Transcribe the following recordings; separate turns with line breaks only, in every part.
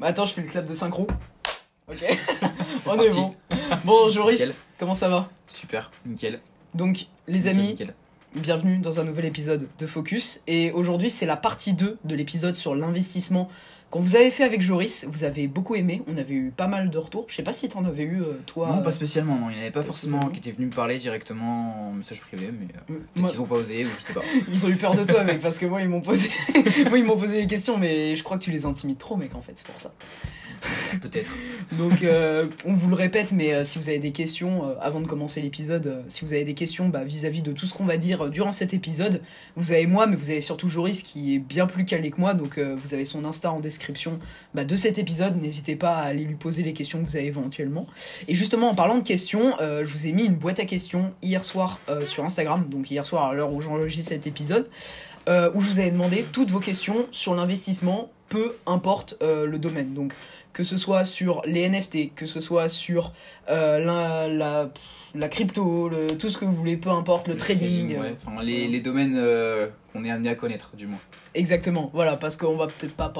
Bah, attends, je fais le clap de synchro. Ok. On est bon. Bon, Joris,
Nickel.
comment ça va?
Super, nickel.
Donc, les
Nickel,
amis,
nickel.
bienvenue dans un nouvel épisode de Focus. Et aujourd'hui, c'est la partie 2 de l'épisode sur l'investissement qu'on vous avait fait avec Joris. Vous avez beaucoup aimé. On avait eu pas mal de retours. Je sais pas si t'en avais eu, euh, toi.
Non, pas spécialement, non. Il n'y en avait pas
pas
forcément qui étaient venus me parler directement en message privé, mais euh,
moi-
qu'ils ont pas osé, ou je sais pas.
Ils ont eu peur de toi, mec, parce que moi, ils m'ont posé... moi, ils m'ont posé des questions, mais je crois que tu les intimides trop, mec, en fait, c'est pour ça.
Peut-être.
Donc, euh, on vous le répète, mais si vous avez des questions, avant de commencer l'épisode, si vous avez des questions bah, vis-à-vis de tout ce qu'on va dire durant cet épisode, vous avez moi, mais vous avez surtout Joris qui est bien plus calé que moi, donc vous avez son Insta en description bah, de cet épisode. N'hésitez pas à aller lui poser les questions que vous avez éventuellement. Et justement, en parlant de questions, euh, je vous ai mis une boîte à questions hier soir euh, sur Instagram, donc hier soir à l'heure où j'enregistre cet épisode, euh, où je vous avais demandé toutes vos questions sur l'investissement, peu importe le domaine. Que ce soit sur les NFT, que ce soit sur euh, la, la, la crypto, le, tout ce que vous voulez, peu importe, le, trading.
ouais.
euh,
Enfin, les, les domaines euh, qu'on est amené à connaître, du moins.
Exactement, voilà, parce qu'on va peut-être pas,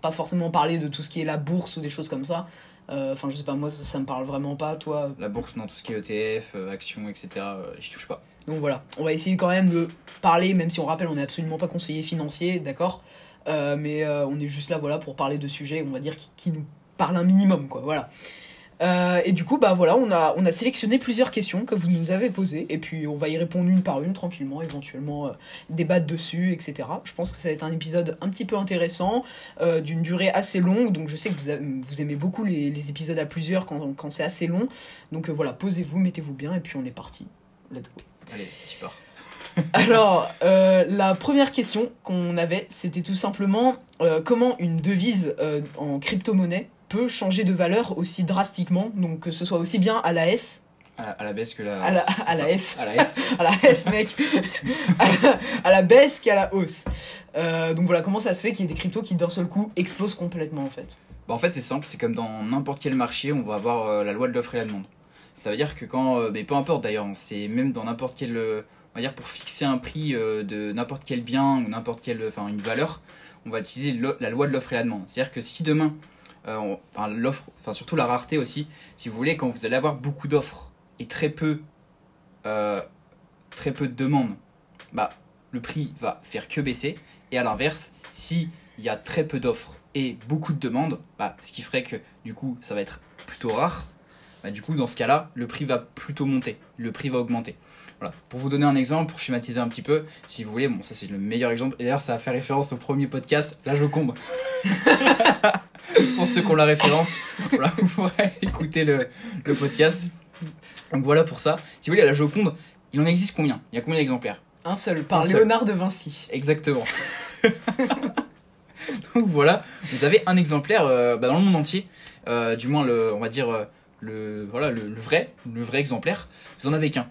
pas forcément parler de tout ce qui est la bourse ou des choses comme ça. Euh, Enfin, je sais pas, moi, ça, ça me parle vraiment pas, toi.
La bourse, non, tout ce qui est ETF, euh, actions, etc., euh, j'y touche pas.
Donc voilà, on va essayer quand même de parler, même si on rappelle, on n'est absolument pas conseiller financier, d'accord? Euh, Mais euh, on est juste là, voilà, pour parler de sujets, on va dire, qui, nous parlent un minimum, quoi, voilà. Euh, et du coup, bah voilà, on a, on a sélectionné plusieurs questions que vous nous avez posées, et puis on va y répondre une par une, tranquillement, éventuellement débattre dessus, etc. Je pense que ça va être un épisode un petit peu intéressant, d'une durée assez longue, donc je sais que vous, vous aimez beaucoup les, épisodes à plusieurs quand, quand c'est assez long. Donc voilà, posez-vous, mettez-vous bien, et puis on est parti. Let's go.
Allez, c'est tu pars.
Alors, euh, la première question qu'on avait, c'était tout simplement euh, comment une devise euh, en crypto-monnaie peut changer de valeur aussi drastiquement, donc que ce soit aussi bien à la S,
À la, à la baisse que la.
À la- à la. S.
À la S.
à la S mec, à la, à la baisse qu'à la hausse. Donc voilà, comment ça se fait qu'il y ait des cryptos qui d'un seul coup explosent complètement en fait?
Bah, en fait, c'est simple, c'est comme dans n'importe quel marché, on va avoir la loi de l'offre et la demande. Ça veut dire que quand. mais peu importe d'ailleurs, hein, c'est même dans n'importe quel. On va dire pour fixer un prix euh, de n'importe quel bien ou n'importe quelle. Une valeur, on va utiliser la loi de l'offre et la demande. C'est-à-dire que si demain. euh, l'offre, enfin, surtout la rareté aussi, si vous voulez, quand vous allez avoir beaucoup d'offres et très peu. euh, très peu de demandes, bah, le prix va faire que baisser. Et à l'inverse, si il y a très peu d'offres et beaucoup de demandes, bah, ce qui ferait que du coup ça va être plutôt rare, bah, du coup dans ce cas-là, le prix va plutôt monter, le prix va augmenter. Voilà. Pour vous donner un exemple, pour schématiser un petit peu, si vous voulez, bon ça c'est le meilleur exemple, et d'ailleurs ça va faire référence au premier podcast, La Joconde. pour ceux qui ont la référence, voilà, vous pourrez écouter le, le podcast. Donc voilà pour ça. Si vous voulez, La Joconde, il en existe combien? Il y a combien d'exemplaires?
Un seul, par
Un seul.
Léonard de Vinci.
Exactement. Donc voilà, vous avez un exemplaire euh, bah, dans le monde entier, euh, du moins le, on va dire euh, le, voilà, le, vrai, le vrai exemplaire. Vous en avez qu'un.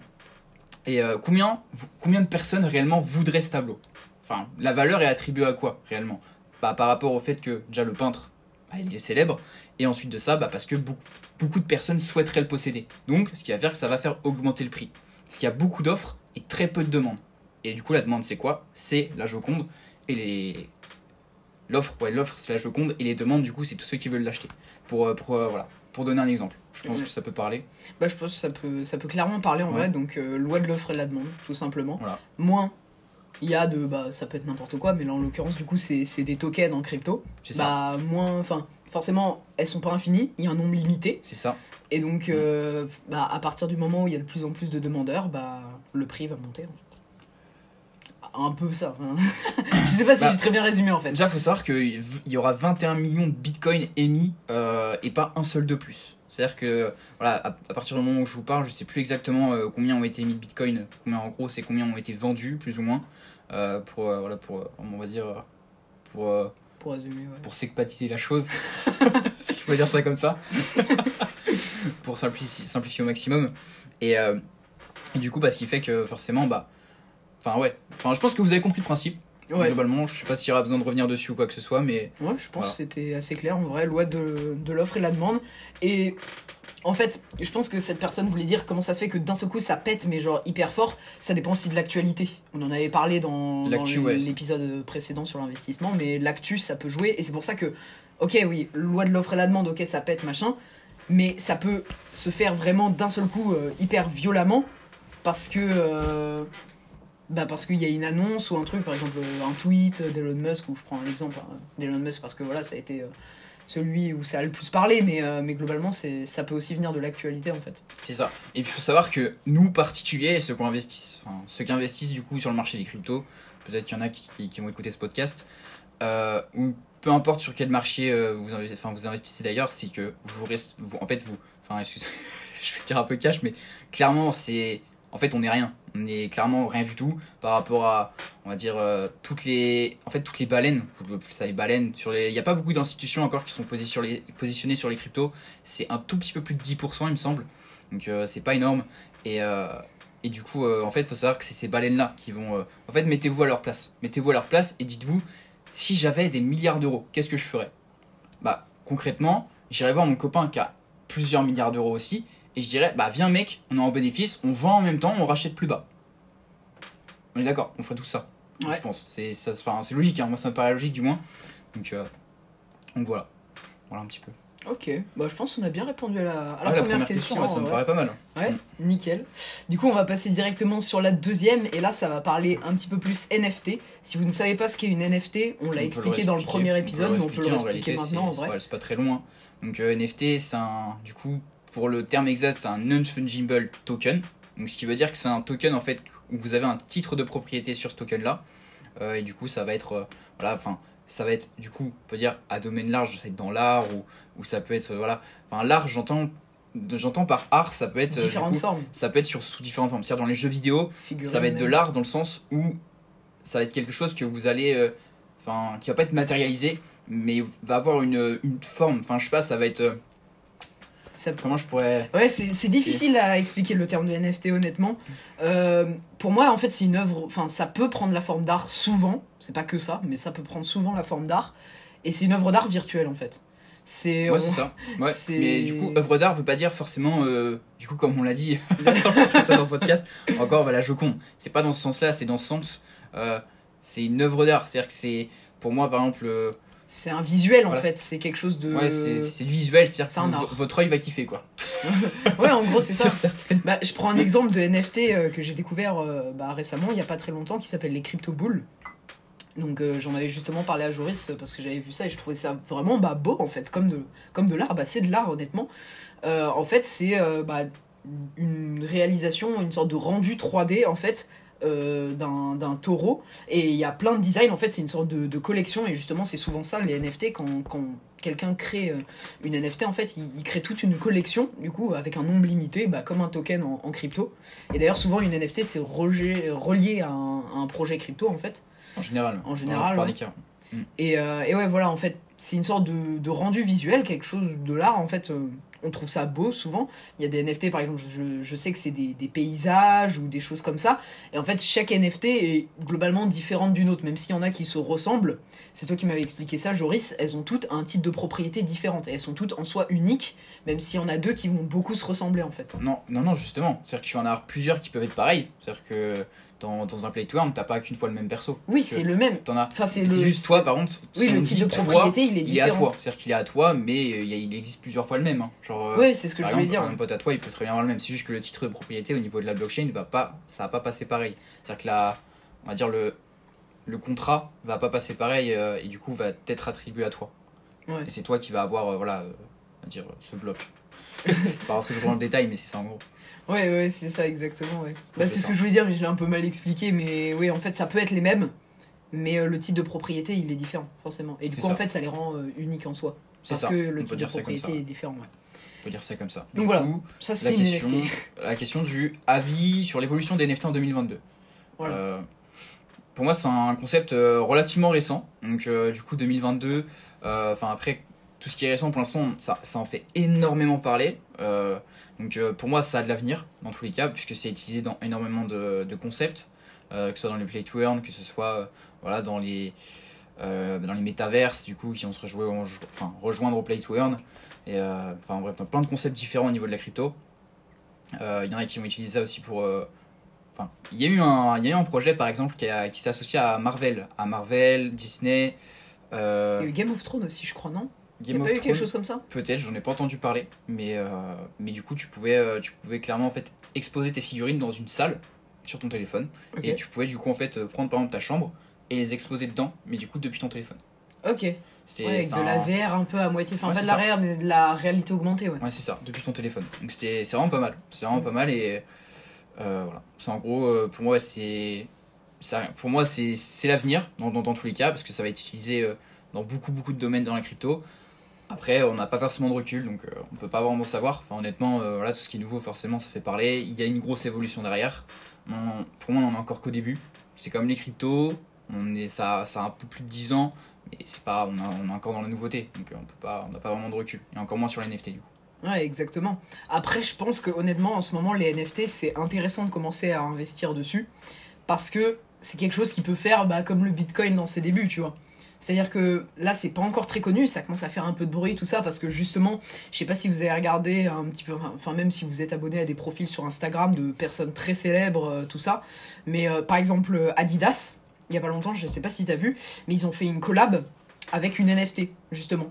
Et euh, combien, combien de personnes réellement voudraient ce tableau? Enfin, la valeur est attribuée à quoi réellement? Bah, Par rapport au fait que déjà le peintre, bah, il est célèbre, et ensuite de ça, bah, parce que beaucoup, beaucoup de personnes souhaiteraient le posséder. Donc, ce qui va faire que ça va faire augmenter le prix. Parce qu'il y a beaucoup d'offres et très peu de demandes. Et du coup, la demande, c'est quoi? C'est la Joconde. Et les. L'offre, ouais, l'offre, c'est la Joconde. Et les demandes, du coup, c'est tous ceux qui veulent l'acheter. Pour, euh, pour, euh, voilà. Pour donner un exemple. Je pense que ça peut parler.
Bah, je pense que ça peut, ça peut clairement parler en
Ouais.
vrai, donc euh, loi de l'offre et de la demande, tout simplement.
Voilà.
Moins il y a de. Bah, ça peut être n'importe quoi, mais là en l'occurrence, du coup, c'est des tokens en crypto.
C'est ça.
Bah, moins. Enfin, forcément, elles sont pas infinies, il y a un nombre limité.
C'est ça.
Et donc, euh, bah, à partir du moment où il y a de plus en plus de demandeurs, bah, le prix va monter en fait. Un peu ça. hein. je sais pas si
Bah,
j'ai très bien résumé en fait.
Déjà, il faut savoir qu'il y aura 21 millions de bitcoins émis euh, et pas un seul de plus. C'est-à-dire que, voilà, à, à partir du moment où je vous parle, je sais plus exactement euh, combien ont été émis de bitcoin, combien en gros, c'est combien ont été vendus, plus ou moins, euh, pour, voilà, pour, on va dire, pour,
Pour résumer, ouais.
pour secpatiser la chose, si je peux dire ça comme ça, pour simplifier, simplifier au maximum. Et, et du coup, bah, ce qui fait que forcément, bah, enfin ouais, enfin je pense que vous avez compris le principe.
Ouais.
Globalement, je sais pas s'il y aura besoin de revenir dessus ou quoi que ce soit, mais
Ouais, je pense
Voilà.
que c'était assez clair en vrai, loi de, de l'offre et de la demande. Et en fait, je pense que cette personne voulait dire comment ça se fait que d'un seul coup ça pète, mais genre hyper fort. Ça dépend aussi de l'actualité. On en avait parlé dans,
ouais,
l'épisode précédent sur l'investissement, mais l'actu ça peut jouer. Et c'est pour ça que, ok, oui, loi de l'offre et la demande, ok, ça pète, machin, mais ça peut se faire vraiment d'un seul coup euh, hyper violemment parce que. euh, bah parce qu'il y a une annonce ou un truc, par exemple euh, un tweet d'Elon Musk, ou je prends un exemple hein, d'Elon Musk parce que voilà, ça a été euh, celui où ça a le plus parlé, mais, euh, mais globalement, ça peut aussi venir de l'actualité en fait.
C'est ça. Et puis il faut savoir que nous, particuliers, ceux qui investissent, ceux qui investissent du coup sur le marché des cryptos, peut-être qu'il y en a qui, qui, qui vont écouter ce podcast, ou peu importe sur quel marché euh, vous, enfin, vous investissez d'ailleurs, c'est que vous restez, en fait, vous, enfin, excusez, je vais dire un peu cash, mais clairement, c'est, en fait, on n'est rien. On est clairement rien du tout par rapport à, on va dire, euh, toutes les, en fait, toutes les baleines, il n'y a pas beaucoup d'institutions encore qui sont positionnées sur les cryptos. C'est un tout petit peu plus de 10%, il me semble. Donc, euh, c'est pas énorme. Et, euh, du coup, en fait, il faut savoir que c'est ces baleines-là qui vont. en fait, mettez-vous à leur place. Mettez-vous à leur place et dites-vous si j'avais des milliards d'euros, qu'est-ce que je ferais? Bah, concrètement, j'irais voir mon copain qui a plusieurs milliards d'euros aussi et je dirais bah, viens, mec, on est en bénéfice, on vend en même temps, on rachète plus bas. On est d'accord, on ferait tout ça.
Ouais.
Je pense. C'est ça, enfin, c'est logique, hein. moi ça me paraît logique du moins. Donc, euh, donc voilà. Voilà un petit peu.
Ok, bah, je pense qu'on a bien répondu à la, à la
Ah,
première, question.
ouais,
en
ça me paraît pas mal.
Ouais,
Mm.
nickel. Du coup, on va passer directement sur la deuxième, et là, ça va parler un petit peu plus NFT. Si vous ne savez pas ce qu'est une NFT, on l'a expliqué dans le premier épisode, on peut le réexpliquer maintenant en
c'est-
vrai.
C'est pas, très loin. Donc euh, NFT, c'est un, du coup, pour le terme exact, c'est un non-fungible token. Donc ce qui veut dire que c'est un token en fait où vous avez un titre de propriété sur ce token-là. Euh, et du coup, ça va être, euh, voilà, enfin, ça va être du coup, on peut dire à domaine large, ça peut être dans l'art ou, ou ça peut être, euh, voilà, enfin l'art, j'entends, j'entends par art, ça peut être,
Différentes
coup,
formes.
ça peut être sur sous différentes formes. C'est-à-dire dans les jeux vidéo, ça va être de l'art dans le sens où ça va être quelque chose que vous allez enfin qui va pas être matérialisé mais va avoir une, une forme enfin je sais pas ça va être comment je pourrais
Ouais, c'est c'est difficile à expliquer le terme de NFT honnêtement. Euh, pour moi, en fait, c'est une œuvre. Enfin, ça peut prendre la forme d'art souvent. C'est pas que ça, mais ça peut prendre souvent la forme d'art. Et c'est une œuvre d'art virtuelle en fait. C'est
ouais
on-
c'est ça ouais mais du coup œuvre d'art veut pas dire forcément euh, du coup comme on l'a dit dans le podcast encore bah, la Joconde c'est pas dans ce sens là c'est dans ce sens euh, c'est une œuvre d'art c'est à dire que c'est pour moi par exemple
c'est un visuel en
Voilà.
fait. C'est quelque chose de.
ouais c'est visuel c'est à
c'est
dire
un
que
art.
votre œil va kiffer quoi
Ouais, en gros, c'est ça.
certaines
Bah, je prends un exemple de NFT euh, que j'ai découvert euh, bah, récemment, il y a pas très longtemps, qui s'appelle les crypto bulls. Donc euh, j'en avais justement parlé à Joris parce que j'avais vu ça et je trouvais ça vraiment bah, beau en fait, comme de, comme de l'art. Bah, c'est de l'art honnêtement. En fait, c'est bah, une réalisation, une sorte de rendu 3D en fait d'un d'un taureau. Et il y a plein de designs en fait, c'est une sorte de, de collection et justement c'est souvent ça les NFT quand, quand quelqu'un crée euh, une NFT en fait il, il crée toute une collection du coup avec un nombre limité bah, comme un token en, en crypto. Et d'ailleurs souvent une NFT c'est relié, à un, à un projet crypto en fait.
en général
En général, ouais. Et, euh, et ouais, voilà, en fait, c'est une sorte de, de rendu visuel, quelque chose de l'art, en fait. euh, on trouve ça beau souvent. Il y a des NFT, par exemple, je, je sais que c'est des, paysages ou des choses comme ça. Et en fait, chaque NFT est globalement différente d'une autre, même s'il y en a qui se ressemblent. C'est toi qui m'avais expliqué ça, Joris. Elles ont toutes un titre de propriété différent. Et elles sont toutes en soi uniques, même s'il y en a deux qui vont beaucoup se ressembler, en fait.
Non, non, non, justement. C'est-à-dire que tu en avoir plusieurs qui peuvent être pareils. C'est-à-dire que dans, dans un play to earn, t'as pas qu'une fois le même perso.
Oui, c'est le même.
T'en as.
Enfin, c'est le.
juste toi, par contre.
Oui, le
dit
de
toi,
propriété, il est
Il est à
différent.
toi. C'est-à-dire qu'il est à toi, mais euh, il, existe plusieurs fois le même. hein. Genre, euh,
Oui, c'est ce que
par
je voulais dire.
un pote à toi, il peut très bien avoir le même. C'est juste que le titre de propriété au niveau de la blockchain va pas, ça va pas passer pareil. C'est-à-dire que la, on va dire le, le contrat va pas passer pareil euh, et du coup va être attribué à toi.
Ouais.
Et c'est toi qui va avoir, euh, voilà, euh, on va dire ce bloc. pas rentrer dans le détail, mais c'est ça en gros.
Ouais, ouais, c'est ça, exactement, ouais. Bah, c'est
c'est
ce que je voulais dire, mais je l'ai un peu mal expliqué, mais oui, en fait, ça peut être les mêmes, mais euh, le titre de propriété, il est différent, forcément. Et du
C'est
coup,
ça.
en fait, ça les rend euh, uniques en soi.
C'est
Parce
ça.
que
On
le
peut
titre de propriété
ça.
est différent, ouais.
On peut dire ça comme ça.
Donc voilà. Ça,
la
c'était une
question,
NFT.
la question du avis sur l'évolution des NFT en 2022.
Voilà.
Euh, pour moi, c'est un concept euh, relativement récent. Donc, du coup, 2022, euh, enfin, après, tout ce qui est récent pour l'instant, ça, en fait énormément parler. Euh, donc, euh, pour moi, ça a de l'avenir, dans tous les cas, puisque c'est utilisé dans énormément de, concepts, euh, que ce soit dans les play to earn, que ce soit voilà, dans les. dans les métaverses, du coup, qui vont se rejouer, enfin, rejoindre au play to earn. Et enfin bref, dans plein de concepts différents au niveau de la crypto. Il y en a qui vont utiliser ça aussi pour. Enfin, il y a eu un, y a eu un projet par exemple qui, qui s'est associé à Marvel, à Marvel, Disney,
Il y a eu Game of Thrones aussi, je crois, non?
Game of
eu quelque
Thrones,
chose comme ça
peut-être, j'en ai pas entendu parler, mais, euh, mais du coup, tu pouvais, euh, tu pouvais clairement en fait exposer tes figurines dans une salle sur ton téléphone, et tu pouvais du coup en fait euh, prendre par exemple ta chambre et les exposer dedans, mais du coup depuis ton téléphone.
Ok.
C'était
Ouais, avec de la VR un peu à moitié. Enfin,
Ouais,
pas de la. VR, mais de la réalité augmentée, ouais.
Ouais, c'est ça, depuis ton téléphone. Donc c'était c'est vraiment pas mal. C'est vraiment
Mm.
pas mal et euh, voilà. C'est en gros, pour moi, c'est ça- pour moi c'est c'est l'avenir dans, dans, dans tous les cas parce que ça va être utilisé dans beaucoup beaucoup de domaines dans la crypto. Après, on n'a pas forcément de recul, donc euh, on peut pas vraiment savoir. Enfin, honnêtement, euh, voilà, tout ce qui est nouveau, forcément, ça fait parler. Il y a une grosse évolution derrière. On- pour moi, on en est encore qu'au début. C'est comme les cryptos. On est, ça, ça a un peu plus de 10 ans, mais c'est pas, on, a- on est encore dans la nouveauté, donc euh, on peut pas, on n'a pas vraiment de recul. Et encore moins sur les NFT du coup.
Ouais, exactement. Après, je pense que honnêtement, en ce moment, les NFT, c'est intéressant de commencer à investir dessus parce que c'est quelque chose qui peut faire bah, comme le Bitcoin dans ses débuts, tu vois. C'est-à-dire que là, c'est pas encore très connu, ça commence à faire un peu de bruit, tout ça, parce que justement, je sais pas si vous avez regardé un petit peu, enfin, même si vous êtes abonné à des profils sur Instagram de personnes très célèbres, euh, tout ça, mais euh, par exemple, Adidas, il y a pas longtemps, je sais pas si t'as vu, mais ils ont fait une collab avec une NFT, justement.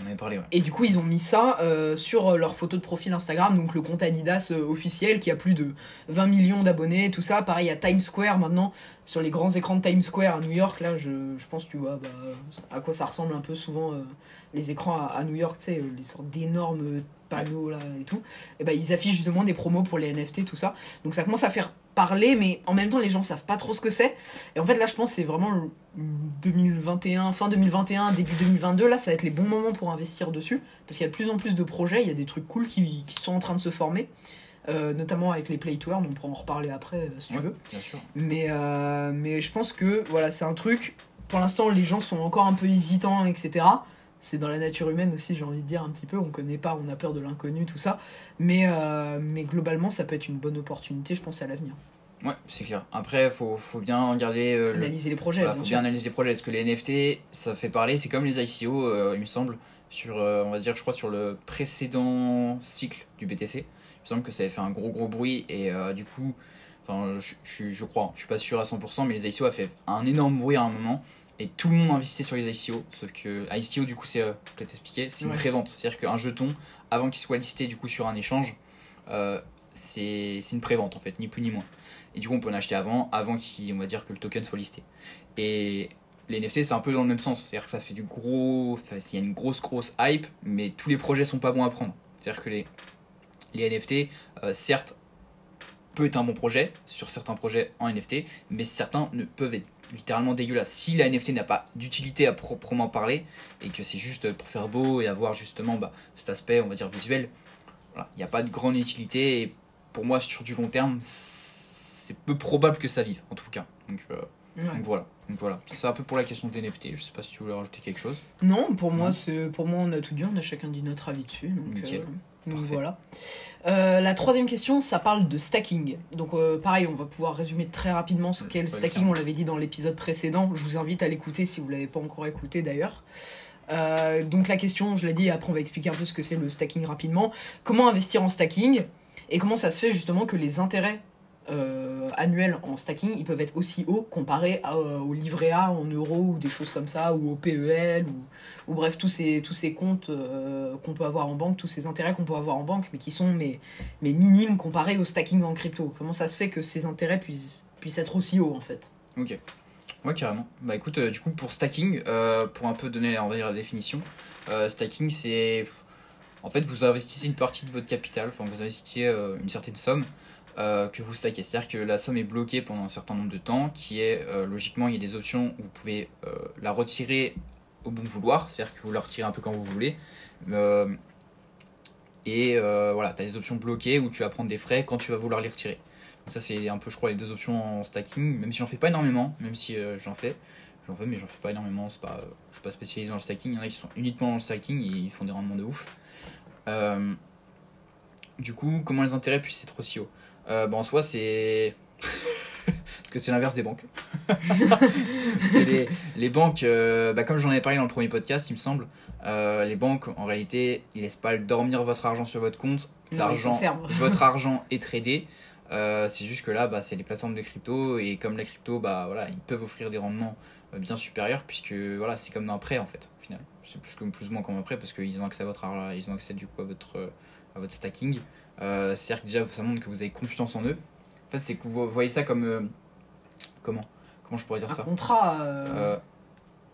On avait parlé.
Et du coup, ils ont mis ça euh, sur leur photo de profil Instagram, donc le compte Adidas euh, officiel qui a plus de 20 millions d'abonnés, tout ça. Pareil à Times Square maintenant, sur les grands écrans de Times Square à New York. Là, je, je pense, tu vois, bah, à quoi ça ressemble un peu souvent euh, les écrans à, New York, tu sais, euh, les sortes d'énormes panneaux là et tout. Et ben ils affichent justement des promos pour les NFT, tout ça. Donc ça commence à faire parler, mais en même temps, les gens savent pas trop ce que c'est. Et en fait, là, je pense c'est vraiment le 2021, fin 2021, début 2022. Là, ça va être les bons moments pour investir dessus. Parce qu'il y a de plus en plus de projets, il y a des trucs cool qui, qui sont en train de se former. Euh, notamment avec les play to earn, on pourra en reparler après euh, si tu veux.
bien sûr.
Mais, euh, mais je pense que voilà, c'est un truc. Pour l'instant, les gens sont encore un peu hésitants, etc. C'est dans la nature humaine aussi, j'ai envie de dire un petit peu. On connaît pas, on a peur de l'inconnu, tout ça. Mais, euh, mais globalement, ça peut être une bonne opportunité, je pense, à l'avenir.
Ouais, c'est clair. Après, faut, faut bien regarder euh, le,
Analyser les projets,
Voilà, faut bien analyser les projets. Parce que les NFT, ça fait parler? C'est comme les ICO, euh, il me semble, sur, on va dire, je crois, sur le précédent cycle du BTC. Il me semble que ça avait fait un gros gros bruit. Et du coup, enfin, je, je, je crois, je suis pas sûr à 100%, mais les ICO a fait un énorme bruit à un moment. Et tout le monde investissait sur les ICO. Sauf que ICO, du coup, c'est euh, peut-être expliqué, c'est une
Ouais.
prévente. C'est-à-dire qu'un jeton, avant qu'il soit listé du coup sur un échange, euh, c'est une prévente en fait, ni plus ni moins. Et du coup, on peut en acheter avant, avant qu'il, on va dire que le token soit listé. Et les NFT, c'est un peu dans le même sens. C'est-à-dire que ça fait du gros. Il y a une grosse, grosse hype, mais tous les projets sont pas bons à prendre. C'est-à-dire que les, les NFT, euh, certes, peut être un bon projet sur certains projets en NFT, mais certains ne peuvent être littéralement dégueulasses. Si la NFT n'a pas d'utilité à proprement parler, et que c'est juste pour faire beau et avoir justement bah, cet aspect, on va dire, visuel, voilà, il n'y a pas de grande utilité. Et pour moi, sur du long terme, c'est peu probable que ça vive, en tout cas. Donc, euh,
Ouais.
donc voilà. Donc voilà. C'est un peu pour la question des NFT. Je sais pas si tu voulais rajouter quelque chose.
Non, pour moi, c'est pour moi, on a tout dit, on a chacun dit notre avis dessus. Donc,
Nickel.
euh, donc
Parfait.
voilà. Euh, la troisième question, ça parle de stacking. Donc euh, pareil, on va pouvoir résumer très rapidement ce qu'est le stacking. On l'avait dit dans l'épisode précédent. Je vous invite à l'écouter si vous l'avez pas encore écouté d'ailleurs. Euh, donc la question, je l'ai dit, après on va expliquer un peu ce que c'est le stacking rapidement. Comment investir en stacking et comment ça se fait justement que les intérêts euh, annuels en stacking, ils peuvent être aussi hauts comparé à, euh, au livret A en euros ou des choses comme ça, ou au PEL, ou, bref, tous ces, tous ces comptes euh, qu'on peut avoir en banque, tous ces intérêts qu'on peut avoir en banque, mais qui sont mais, mais minimes comparés au stacking en crypto. Comment ça se fait que ces intérêts puissent, puissent être aussi hauts en fait?
Ok. Ouais, carrément. Bah écoute, du coup, pour stacking, pour un peu donner la définition, stacking, c'est. En fait, vous investissez une partie de votre capital, enfin, vous investissez une certaine somme euh, que vous stackez. C'est-à-dire que la somme est bloquée pendant un certain nombre de temps, qui est, euh, logiquement, il y a des options où vous pouvez euh, la retirer au bon vouloir, c'est-à-dire que vous la retirez un peu quand vous voulez. Et voilà, tu as des options bloquées où tu vas prendre des frais quand tu vas vouloir les retirer. Donc ça c'est un peu je crois les deux options en stacking, même si j'en fais pas énormément, même si j'en fais. J'en fais mais j'en fais pas énormément, c'est pas, je suis pas spécialisé dans le stacking, il y en a qui sont uniquement dans le stacking et ils font des rendements de ouf. Du coup, comment les intérêts puissent être aussi hauts? Euh, bah, En soi c'est... Parce que c'est l'inverse des banques. Parce que les, les banques, euh, bah, comme j'en ai parlé dans le premier podcast, il me semble, euh, les banques, en réalité, ils laissent pas dormir votre argent sur votre compte. L'argent, votre argent est tradé. Euh, c'est juste que là, bah, c'est les plateformes de crypto et comme la crypto, bah, voilà, ils peuvent offrir des rendements bien supérieur, puisque voilà, c'est comme un prêt en fait, au final. C'est plus, comme, plus ou moins comme un prêt, parce qu'ils ont accès à votre argent, ils ont accès du coup à votre, à votre stacking. Euh, C'est-à-dire que déjà, ça montre que vous avez confiance en eux. En fait, c'est que vous voyez ça comme. euh, comment Comment je pourrais dire
Un
ça
contrat. euh,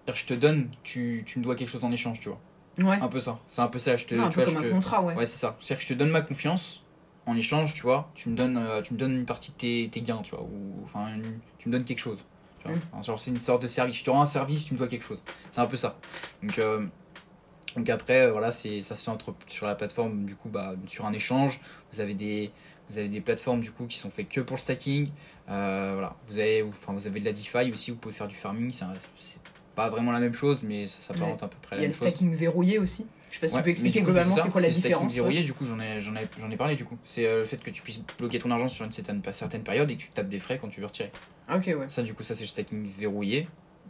Euh, Je te donne, tu, tu me dois quelque chose en échange, tu vois.
ouais.
Un peu ça. C'est un peu ça. Je te,
Non, un
tu
peu
vois,
comme
je
un
te-
contrat, ouais.
Ouais, c'est ça. C'est-à-dire que je te donne ma confiance en échange, tu vois. Tu me donnes, tu me donnes une partie de tes, tes gains, tu vois. Ou enfin, une- tu me donnes quelque chose. Tu vois.
Mm.
Genre, c'est une sorte de service. Je te rends un service, tu me dois quelque chose. C'est un peu ça. Donc, donc après, euh, voilà, c'est ça se fait entre, sur la plateforme, du coup, bah, sur un échange. Vous avez des, vous avez des plateformes du coup qui sont faites que pour le stacking. Euh, voilà, vous avez, vous- enfin, vous avez de la DeFi aussi. Vous pouvez faire du farming. C'est un- c'est pas vraiment la même chose, mais ça s'apparente à peu près à
Il
la
y a
même
le
chose.
stacking verrouillé aussi. Je sais pas si
Ouais,
tu peux expliquer
coup,
globalement
ça,
c'est quoi la
le stacking
différence.
verrouillé,
ouais.
du coup, j'en ai, j'en ai, j'en ai parlé, du coup. C'est euh, le fait que tu puisses bloquer ton argent sur une certaine, certaine période et que tu tapes des frais quand tu veux retirer.
Ah, Ok, ouais.
Ça, du coup, ça, c'est le stacking verrouillé.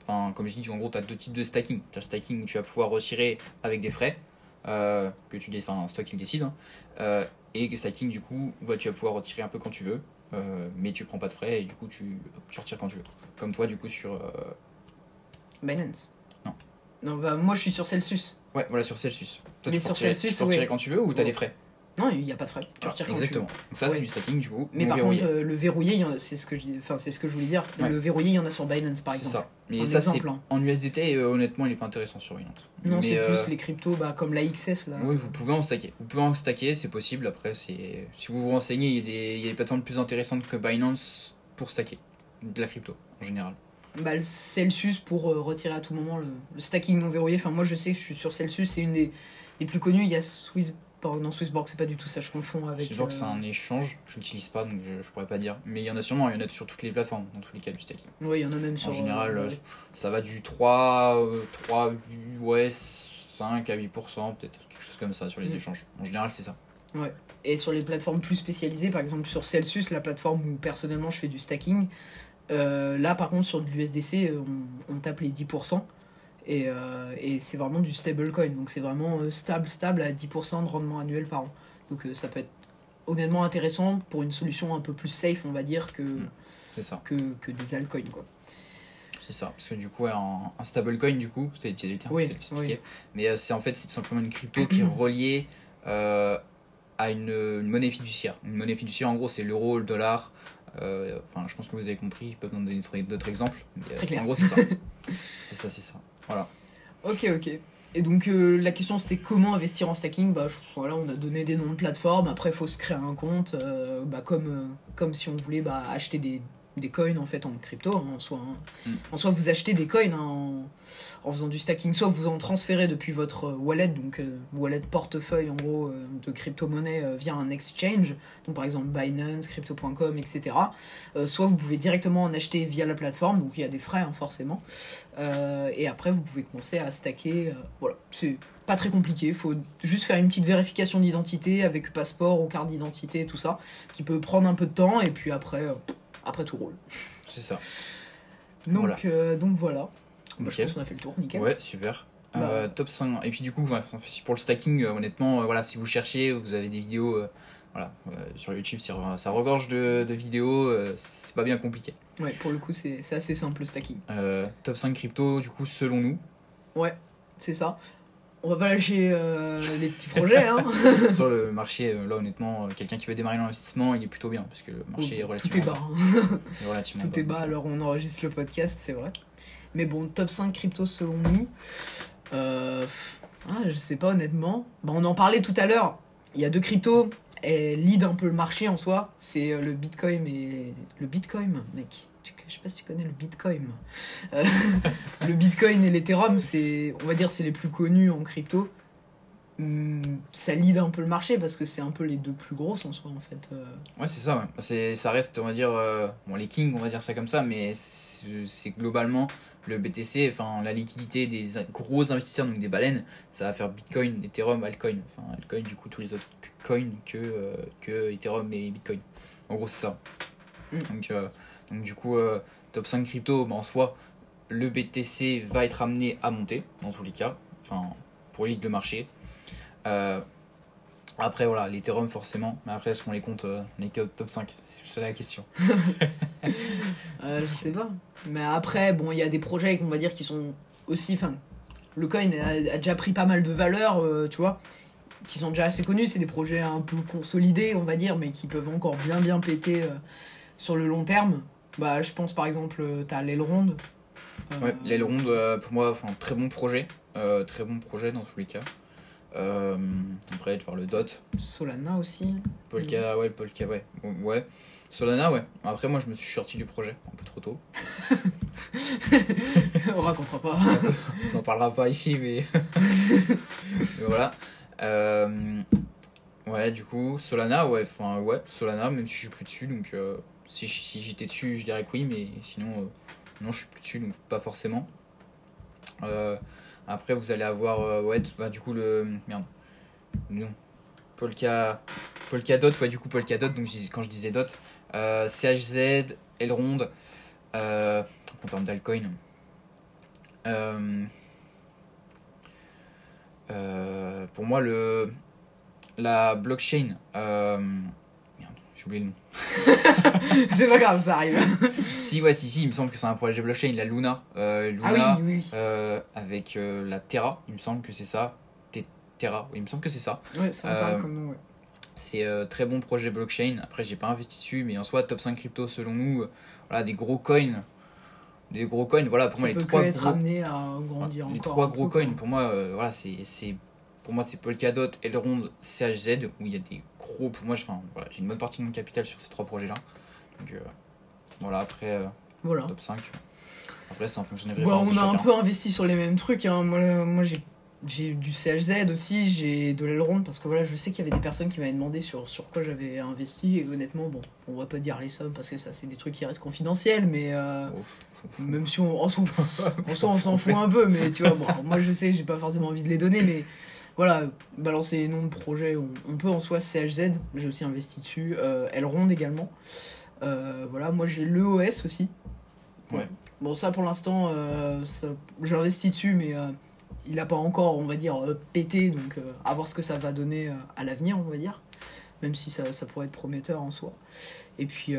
Enfin, comme je dis, en gros, tu as deux types de stacking. Tu as le stacking où tu vas pouvoir retirer avec des frais, euh, que tu enfin, c'est toi qui le décides. hein. Euh, et le stacking, du coup, où tu vas pouvoir retirer un peu quand tu veux, euh, mais tu prends pas de frais et du coup, tu, retires quand tu veux. Comme toi, du coup, sur.
Binance.
Non.
Non, bah moi je suis sur Celsius.
Ouais, voilà, sur Celsius. Toi,
Mais
tu
sur
retirer,
Celsius,
tu peux retirer quand tu veux ou tu as des frais?
Non, il n'y a pas de frais. Tu
Voilà,
retires quand
Exactement.
tu veux.
Donc, ça,
Ouais.
c'est du stacking, du coup.
Mais par
verrouillé.
contre, euh, le verrouillé, c'est ce que je, c'est ce que je voulais dire.
Ouais.
Le verrouillé, il y en a sur Binance par
C'est
exemple.
ça. Mais ça, c'est
hein.
en USDT, euh, honnêtement, il est pas intéressant sur Binance.
Non, c'est
euh,
plus les cryptos bah, comme la XS là.
Oui, vous pouvez en stacker. Vous pouvez en stacker, c'est possible. Après, c'est si vous vous renseignez, il y, a des, il y a des plateformes plus intéressantes que Binance pour stacker de la crypto en général.
Bah, le Celsius pour euh, retirer à tout moment le, le stacking non verrouillé. Enfin, moi je sais que je suis sur Celsius, c'est une des, des plus connues. Il y a Swissborg, non Swissborg, c'est pas du tout ça, je confonds avec.
Que
euh,
c'est un échange. Je l'utilise pas, donc je, je pourrais pas dire. Mais il y en a sûrement. Il y en a sur toutes les plateformes, dans tous les cas du staking.
Ouais, il y en a même sur.
en général,
euh,
euh,
ouais.
ça va du 3, euh, 3 ouais, 5 à 8%, peut-être quelque chose comme ça sur les
Mm.
échanges. En général, c'est ça.
Et sur les plateformes plus spécialisées, par exemple sur Celsius, la plateforme où personnellement je fais du stacking, euh, là par contre sur de l'USDC, on, on tape les 10%. Et, euh, et c'est vraiment du stablecoin, donc c'est vraiment euh, stable, stable à 10% de rendement annuel par an. Donc euh, ça peut être honnêtement intéressant pour une solution un peu plus safe, on va dire, que,
Mm. Ça.
que, que des altcoins. Quoi.
C'est ça, parce que du coup, un, un stablecoin, du coup, c'était le terme,
Oui, oui.
Mais euh, c'est en fait, c'est tout simplement une crypto qui est reliée euh, à une, une monnaie fiduciaire. Une monnaie fiduciaire, en gros, c'est l'euro, le dollar. euh, Enfin, je pense que vous avez compris, je peux vous donner d'autres- exemples. mais,
très clair.
En gros, c'est ça. c'est ça, c'est ça.
Ok, ok. Et donc euh, la question c'était comment investir en stacking? Bah voilà, on a donné des noms de plateformes. Après, il faut se créer un compte, euh, bah, comme, euh, comme si on voulait bah, acheter des, des coins en fait en crypto. hein, en, soi, hein.
Mm.
en soi, vous achetez des coins hein, en, en faisant du stacking. Soit vous en transférez depuis votre euh, wallet, donc euh, wallet portefeuille en gros euh, de crypto-monnaie euh, via un exchange, donc par exemple Binance, crypto.com, etc. Soit vous pouvez directement en acheter via la plateforme, donc il y a des frais hein, forcément. Et après, vous pouvez commencer à stacker. voilà, c'est pas très compliqué. Il faut juste faire une petite vérification d'identité avec passeport ou carte d'identité, tout ça, qui peut prendre un peu de temps. Et puis après, après tout roule.
C'est ça.
Donc
Voilà.
voilà. donc voilà. Bah, je pense qu'on a fait le tour, nickel.
Ouais, super.
Bah.
Euh, top 5. Et puis du coup, pour le stacking, euh, honnêtement, euh, voilà, si vous cherchez, vous avez des vidéos euh, voilà, euh, sur YouTube, ça re- ça regorge de, de vidéos, euh, c'est pas bien compliqué.
Ouais, pour le coup, c'est c'est assez simple le stacking.
Euh, top 5 crypto, du coup, selon nous.
Ouais, c'est ça. On va pas lâcher euh, les petits projets, hein.
sur le marché, euh, là honnêtement, euh, quelqu'un qui veut démarrer l'investissement, il est plutôt bien parce que le marché est
Tout
relativement
est bas. hein.
est relativement
Tout est bas alors on enregistre le podcast, c'est vrai. Mais bon, top 5 crypto selon nous. Euh, ah, je sais pas honnêtement. Bah, on en parlait tout à l'heure. Il y a deux cryptos. Elles lead un peu le marché en soi. C'est euh, le Bitcoin et. Le Bitcoin, mec. Je sais pas si tu connais le Bitcoin. Euh, le Bitcoin et l'Ethereum, c'est. On va dire, c'est les plus connus en crypto. Hum, Ça lead un peu le marché parce que c'est un peu les deux plus grosses en soi en fait. Euh,
Ouais, c'est ça. C'est, ça reste, on va dire, bon, les kings, on va dire ça comme ça, mais c'est globalement le BTC, enfin, la liquidité des gros investisseurs, donc des baleines, ça va faire Bitcoin, Ethereum, Altcoin. Enfin, Altcoin, du coup, tous les autres coins que, euh, que Ethereum et Bitcoin. En gros, c'est ça. Donc, euh, donc, du coup, euh, top 5 crypto, bah, en soi, le BTC va être amené à monter, dans tous les cas, enfin, pour lead le marché. Après, voilà, l'Ethereum forcément. Mais après, est-ce qu'on les compte les top 5 C'est la question.
Je sais pas. Mais après, bon, il y a des projets qu'on va dire qui sont aussi. Enfin, le coin a, déjà pris pas mal de valeur, euh, tu vois, qui sont déjà assez connus. C'est des projets un peu consolidés, on va dire, mais qui peuvent encore bien bien péter euh, sur le long terme. Bah, je pense par exemple, euh, t'as l'aile ronde. Euh,
l'aile ronde, pour moi, enfin, très bon projet. Très bon projet dans tous les cas. Euh, après, tu vois le dot.
Solana aussi.
Polka, ouais, le Polka, ouais. Ouais. Solana, ouais. Après, moi, je me suis sorti du projet un peu trop tôt.
on racontera pas.
On n'en parlera pas ici, mais. mais voilà. Euh, Ouais, du coup, Solana, ouais, enfin, ouais, Solana, même si je suis plus dessus, donc euh, si, si j'étais dessus, je dirais que oui, mais sinon, euh, non, je suis plus dessus, donc pas forcément. Après, vous allez avoir, euh, ouais, bah, du coup, le. Merde. Non. Polka. Polkadot, ouais, du coup, Polkadot, donc je disais- quand je disais dot. Euh, CHZ, Elrond, euh, en termes d'altcoin. Euh, euh, pour moi, le, la blockchain. Oublié le nom.
c'est pas grave, ça arrive.
Si, ouais, si, si, il me semble que c'est un projet blockchain, la Luna. Euh,
Ah
Luna
oui, oui. oui.
euh, avec euh, la Terra, il me semble que c'est ça. Te- Terra, oui, il me semble que c'est ça.
Ouais, ça me parle comme nom, ouais.
C'est très bon projet blockchain. Après, j'ai pas investi dessus, mais en soi, top 5 crypto selon nous, voilà, des gros coins. Des gros coins, voilà, pour
Ça
moi, les trois
être
gros
amené à grandir
les trois gros coins, pour moi, voilà, c'est, c'est, pour moi, c'est Polkadot, Elrond, CHZ, où il y a des Pour moi, voilà, j'ai une bonne partie de mon capital sur ces trois projets-là. Donc, euh, voilà, après, euh,
Voilà.
top 5. Après, c'est en fonction des préférences
on a un peu investi sur les mêmes trucs. Hein. Moi, euh, moi j'ai, j'ai du CHZ aussi, j'ai de l'Elrond parce que voilà, je sais qu'il y avait des personnes qui m'avaient demandé sur, sur quoi j'avais investi. Et honnêtement, bon, on va pas dire les sommes parce que ça, c'est des trucs qui restent confidentiels, mais euh,
Oh, s'en fout.
même si on, en soi, en soi, on s'en fout un peu, mais tu vois, bon, moi je sais, j'ai pas forcément envie de les donner, mais voilà, balancer les noms de projets, on, on peut en soi CHZ, j'ai aussi investi dessus, euh, Elrond également. Euh, voilà, moi j'ai l'EOS aussi.
Ouais.
Bon, ça pour l'instant, euh, investi dessus, mais euh, il a pas encore, on va dire, euh, pété, donc à voir ce que ça va donner à l'avenir, on va dire. Même si ça, ça pourrait être prometteur en soi. Et puis,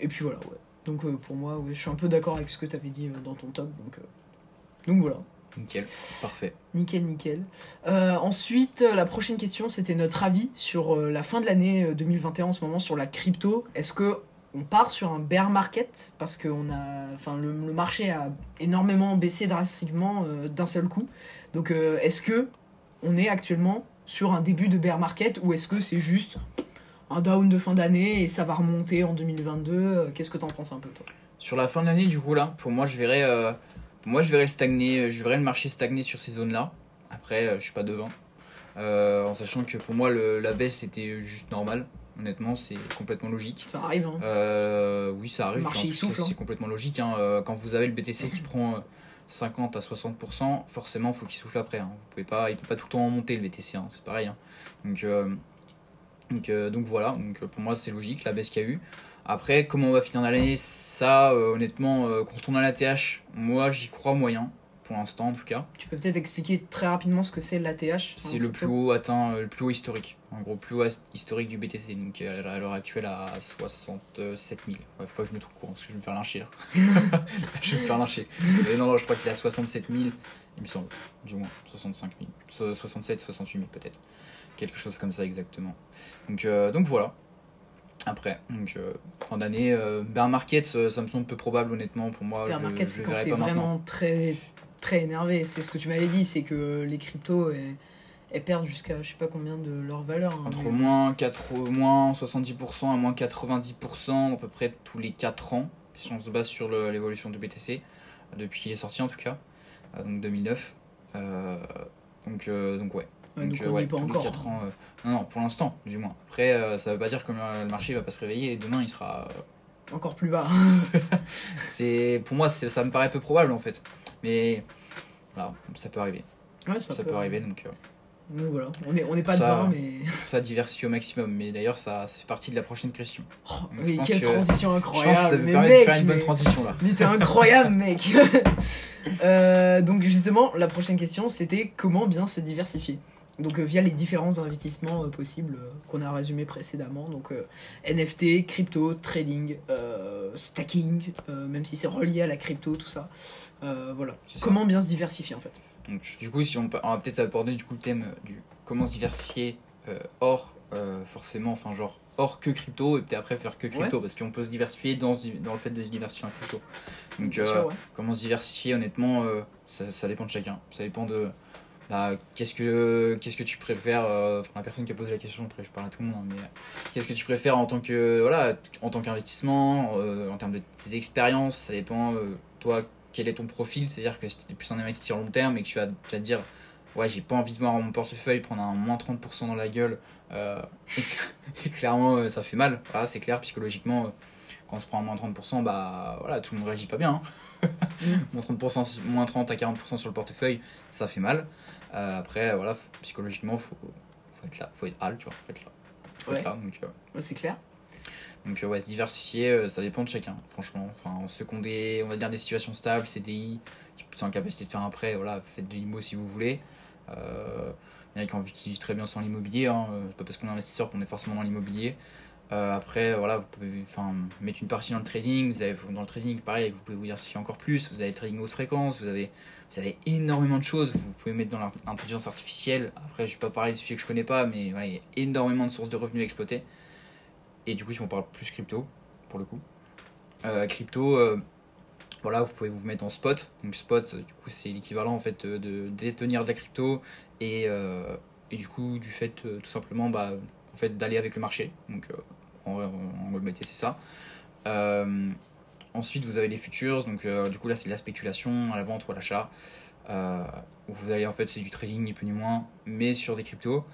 et puis voilà, ouais. Donc pour moi, ouais, je suis un peu d'accord avec ce que tu avais dit dans ton top. Donc, donc voilà,
Nickel, parfait.
nickel, nickel. Euh, ensuite, euh, la prochaine question, c'était notre avis sur euh, la fin de l'année euh, 2021 en ce moment sur la crypto. Est-ce que on part sur un bear market? Parce que on a, enfin, le, le marché a énormément baissé drastiquement euh, d'un seul coup. Donc euh, est-ce que on est actuellement sur un début de bear market ou est-ce que c'est juste un down de fin d'année et ça va remonter en 2022 Euh, Qu'est-ce que t'en penses un peu toi?
Sur la fin de l'année, du coup, là, pour moi, je verrais, euh, moi, je verrais le stagner, je verrais le marché stagner sur ces zones-là. Après, euh, je suis pas devin. Euh, en sachant que pour moi, le- la baisse était juste normale. Honnêtement, c'est complètement logique.
Ça arrive, hein
Euh, oui, ça arrive.
Le marché,
En
il souffle,
C'est
hein.
complètement logique. hein. Euh, Quand vous avez le BTC qui prend euh, 50 à 60%, forcément, faut qu'il souffle après. hein. Vous pouvez pas, il peut pas tout le temps monter le BTC. hein. C'est pareil. Donc, euh, donc, euh, donc voilà. Donc euh, pour moi, c'est logique la baisse qu'il y a eu. Après, comment on va finir l'année Ça, euh, honnêtement, euh, quand on a la TH, moi, j'y crois moyen. Pour l'instant, en tout cas.
Tu peux peut-être expliquer très rapidement ce que c'est l'ATH
C'est le plus haut atteint, euh, le plus haut historique. En gros, plus haut historique du BTC. Donc euh, à l'heure actuelle à 67 000. Ouais, faut pas que je me trompe court parce que je vais me faire lyncher là. je vais me faire lyncher. Mais non, non, je crois qu'il est à 67 000, il me semble. Du moins, 65 000. So- 67, 68 000 peut-être. Quelque chose comme ça exactement. Donc, euh, donc voilà. Après, donc euh, fin d'année, euh, bear market, euh, ça me semble peu probable honnêtement pour moi.
Bear market, c'est quand c'est
maintenant.
vraiment très, très énervé. C'est ce que tu m'avais dit, c'est que les cryptos, elles, elles perdent jusqu'à je sais pas combien de leur valeur. hein,
Entre
mais-
moins, 4, moins 70% à moins 90% à peu près tous les 4 ans, si on se base sur l'évolution du BTC, depuis qu'il est sorti en tout cas, euh, donc 2009. Euh, donc, euh, donc ouais.
Ouais, donc
euh,
on
ouais,
est pas encore.
4 ans. euh, non, non, pour l'instant, du moins. Après, euh, ça veut pas dire que le marché va pas se réveiller et demain il sera.
Encore plus bas.
c'est Pour moi, ça me paraît peu probable en fait. Mais voilà, ça peut arriver.
Ouais,
Ça, peut arriver donc. euh,
Donc voilà, on n'est on est pas
Ça-
devant, mais.
ça, diversifier au maximum. Mais d'ailleurs, ça c'est partie de la prochaine question.
Oh,
je
mais quelle
que-
transition
Je
incroyable!
pense que ça me permet
mec,
de faire une bonne transition là.
Mais t'es incroyable, mec! Euh, donc, justement, la prochaine question, c'était comment bien se diversifier? Donc euh, via les différents investissements euh, possibles euh, qu'on a résumés précédemment. Donc NFT, crypto, trading, stacking, même si c'est relié à la crypto, tout ça. Voilà. Comment bien se diversifier en fait.
Donc, du coup, si on, on va peut-être aborder du coup le thème du comment se diversifier euh, hors euh, forcément, enfin genre hors que crypto et peut-être après faire que crypto parce qu'on peut se diversifier dans, dans le fait de se diversifier en crypto. Donc
Bien
euh,
sûr, ouais.
comment se diversifier honnêtement, ça, ça dépend de chacun. Ça dépend de bah, qu'est-ce que qu'est-ce que tu préfères. euh, la personne qui a posé la question, après je parle à tout le monde, hein, mais euh, qu'est-ce que tu préfères en tant que voilà en tant qu'investissement, euh, en termes de tes expériences, ça dépend euh, toi quel est ton profil, c'est-à-dire que si tu es plus un investisseur long terme et que tu vas, tu te dire ouais j'ai pas envie de voir mon portefeuille prendre un moins 30% dans la gueule clairement ça fait mal, voilà, c'est clair psychologiquement quand on se prend un moins 30% bah voilà tout le monde réagit pas bien hein. moins 30% sur- moins 30 à 40% sur le portefeuille ça fait mal après voilà faut- psychologiquement faut, faut être là faut être hal tu vois faut être là faut
Ouais.
être là donc euh,
C'est clair.
donc euh, ouais, se diversifier, euh, ça dépend de chacun, franchement. Enfin, ceux qui ont des, on va dire des situations stables, CDI, qui sont en capacité de faire un prêt, voilà, faites de l'IMO si vous voulez. Euh, il y en a qui vivent très bien sans l'immobilier, hein. euh, c'est pas parce qu'on est investisseur qu'on est forcément dans l'immobilier. Euh, après, voilà, vous pouvez mettre une partie dans le trading, vous avez, dans le trading, pareil, vous pouvez vous diversifier encore plus, vous avez le trading haute fréquence, vous avez, vous avez énormément de choses, vous pouvez mettre dans l'intelligence artificielle. Après, je vais pas parler de sujets que je connais pas, mais voilà, il y a énormément de sources de revenus à exploiter. Et du coup, si on parle plus crypto, pour le coup, euh, crypto, euh, voilà, vous pouvez vous mettre en spot. Donc spot, du coup, c'est l'équivalent en fait de détenir de la crypto et, et du coup du fait tout simplement bah, en fait d'aller avec le marché. Donc en, en, gros, c'est ça. Euh, ensuite, vous avez les futures. Donc euh, du coup là, c'est de la spéculation à la vente ou à l'achat. Euh, vous allez en fait, c'est du trading ni plus ni moins, mais sur des cryptos.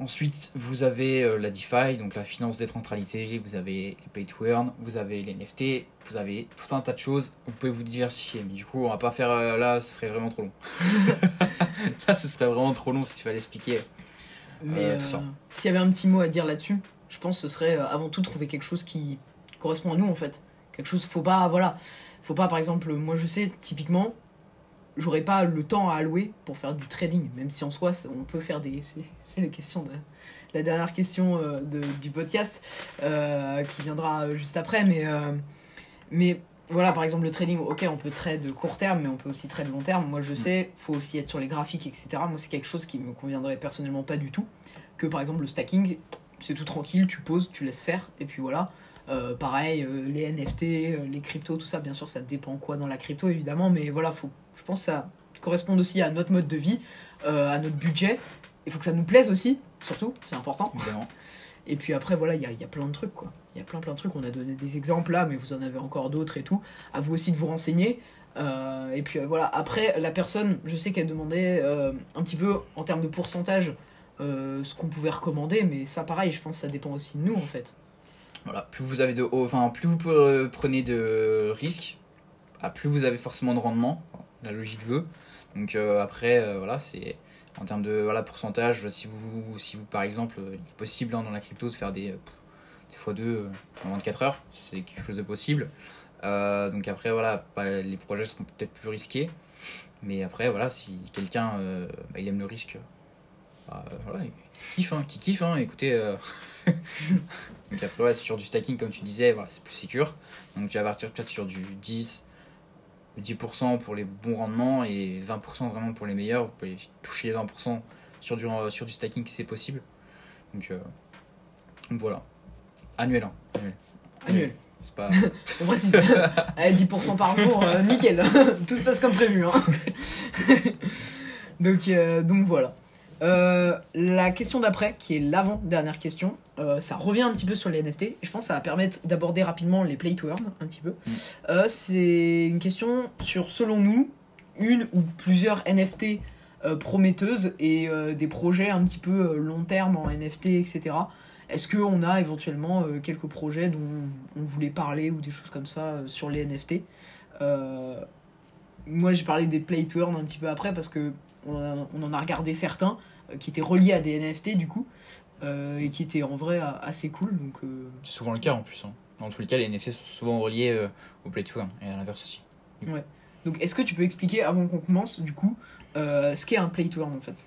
Ensuite, vous avez la DeFi, donc la finance décentralisée, vous avez les Play to Earn, vous avez les NFT, vous avez tout un tas de choses, vous pouvez vous diversifier. Mais du coup, on va pas faire là, ce serait vraiment trop long. là, ce serait vraiment trop long si tu fallait expliquer.
Mais
tout ça.
s'il y avait un petit mot à dire là-dessus, je pense que ce serait euh, avant tout trouver quelque chose qui correspond à nous en fait. Quelque chose, faut pas, voilà, faut pas par exemple, moi je sais typiquement, j'aurais pas le temps à allouer pour faire du trading, même si en soi on peut faire des. C'est c'est la question de. La dernière question euh, de, du podcast euh, qui viendra juste après, mais, euh, mais voilà, par exemple le trading, ok, on peut trade court terme, mais on peut aussi trade long terme. Moi je sais, faut aussi être sur les graphiques, etc. Moi c'est quelque chose qui me conviendrait personnellement pas du tout que par exemple le stacking c'est tout tranquille tu poses tu laisses faire et puis voilà Euh, pareil euh, les NFT euh, les cryptos tout ça bien sûr ça dépend quoi dans la crypto évidemment mais voilà faut je pense que ça correspond aussi à notre mode de vie à notre budget il faut que ça nous plaise aussi surtout c'est important
Évidemment.
et puis après, voilà, il y a, y a plein de trucs, quoi. Il y a plein, plein de trucs. On a donné des exemples là, mais vous en avez encore d'autres et tout. À vous aussi de vous renseigner. Et puis voilà, après, la personne, je sais qu'elle demandait un petit peu en termes de pourcentage euh, ce qu'on pouvait recommander, mais ça, pareil, je pense que ça dépend aussi de nous, en fait.
Voilà, plus vous avez de, enfin, plus vous pre- prenez de risques, ah, plus vous avez forcément de rendement. La logique veut. Donc euh, après, euh, voilà, c'est en termes de voilà pourcentage. Si vous, si vous par exemple, il est possible hein, dans la crypto de faire des, des fois deux en 24 heures, c'est quelque chose de possible. Donc après, voilà, bah, les projets seront peut-être plus risqués. Mais après, voilà, si quelqu'un bah, il aime le risque, bah, voilà, il kiffe, hein, qui kiffe, hein, écoutez. euh, donc après, ouais, sur du stacking, comme tu disais, voilà, c'est plus secure. Donc tu vas partir peut-être sur du 10, 10% pour les bons rendements et 20% vraiment pour les meilleurs. Vous pouvez toucher les 20% sur du, euh, sur du stacking si c'est possible. Donc, euh, donc voilà. Annuel. Hein, annuel.
Annuel.
C'est pas...
On précise. Allez, 10% par jour, euh, nickel. Tout se passe comme prévu. Hein. donc, euh, donc voilà. Euh, la question d'après, qui est l'avant-dernière question, euh, ça revient un petit peu sur les NFT. Je pense que ça va permettre d'aborder rapidement les play to earn un petit peu.
Mm.
Euh, c'est une question sur, selon nous, une ou plusieurs NFT prometteuses et des projets un petit peu long terme en NFT, etc. Est-ce qu'on a éventuellement quelques projets dont on voulait parler ou des choses comme ça sur les NFT Moi, j'ai parlé des play to earn un petit peu après parce que on, en a regardé certains euh, qui étaient reliés à des NFT du coup euh, et qui étaient en vrai assez cool. Donc, euh,
C'est souvent le cas en plus. hein. Dans tous les cas, les NFT sont souvent reliés au play to earn et à l'inverse aussi.
donc est-ce que tu peux expliquer avant qu'on commence du coup ce qu'est un play to earn en fait?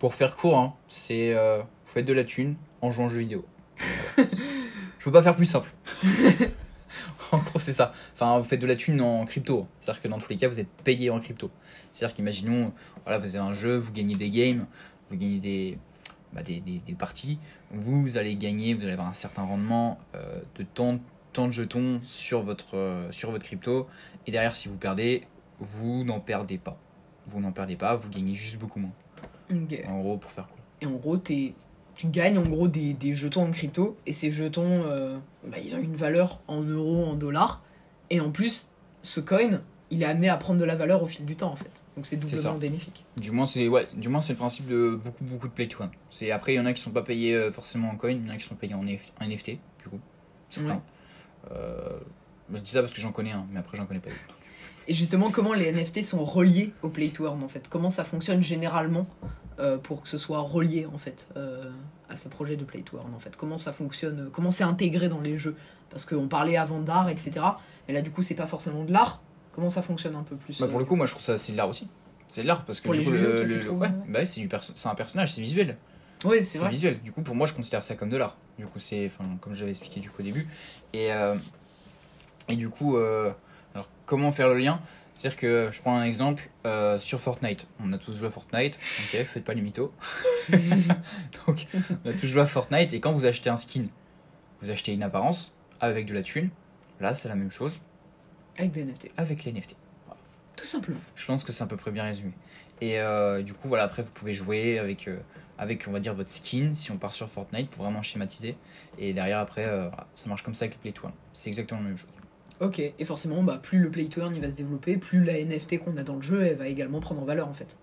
Pour faire court, hein, c'est vous faites de la thune en jouant aux jeux vidéo. Je peux pas faire plus simple. en gros, c'est ça. Enfin, vous faites de la thune en crypto. C'est-à-dire que dans tous les cas, vous êtes payé en crypto. C'est-à-dire qu'imaginons, voilà, vous avez un jeu, vous gagnez des games, vous gagnez des, bah, des, des, des parties. Vous allez gagner, vous allez avoir un certain rendement euh, de tant, tant de jetons sur votre, euh, sur votre crypto. Et derrière, si vous perdez, vous n'en perdez pas. Vous n'en perdez pas, vous gagnez juste beaucoup moins. En gros, pour faire quoi
Et en gros, t'es- tu gagnes en gros des, des jetons en crypto. Et ces jetons, euh, bah, ils ont une valeur en euros, en dollars. Et en plus, ce coin, il est amené à prendre de la valeur au fil du temps en fait. Donc c'est doublement bénéfique.
Du moins, c'est ouais, du moins c'est le principe de beaucoup beaucoup de play to earn. C'est après il y en a qui sont pas payés euh, forcément en coin, il y en a qui sont payés en, NF en NFT du coup, certains.
Ouais.
Euh, je dis ça parce que j'en connais un, mais après j'en connais pas d'autres.
Et justement, comment les NFT sont reliés au play to earn en fait? Comment ça fonctionne généralement? Euh, pour que ce soit relié en fait euh, à ce projet de play to earn en fait Comment ça fonctionne euh, Comment c'est intégré dans les jeux Parce qu'on parlait avant d'art, etc. Mais là, du coup, c'est pas forcément de l'art. Comment ça fonctionne un peu plus
Bah, pour le coup, moi je trouve ça c'est de l'art aussi. C'est de l'art parce que
Pour
du coup, le, le- ouais, bah c'est du perso- c'est un personnage, c'est visuel.
Ouais, c'est
visuel. Du coup, pour moi, je considère ça comme de l'art. Du coup, c'est, enfin, comme j'avais expliqué du coup au début. Et, euh, et du coup, alors comment faire le lien? C'est-à-dire que je prends un exemple euh, sur Fortnite. On a tous joué à Fortnite. Ok, faites pas les mythos. Donc, on a tous joué à Fortnite. Et quand vous achetez un skin, vous achetez une apparence avec de la thune. Là, c'est la même chose
Avec des NFT.
avec les NFT.
Tout simplement.
Je pense que c'est à peu près bien résumé. Et euh, du coup, voilà, après, vous pouvez jouer avec, euh, avec, on va dire, votre skin, si on part sur Fortnite, pour vraiment schématiser. Et derrière, après, euh, voilà, ça marche comme ça avec le Play. C'est exactement la même chose.
Ok, et forcément, bah, plus le play to earn il va se développer, plus la NFT qu'on a dans le jeu, elle va également prendre en valeur en fait.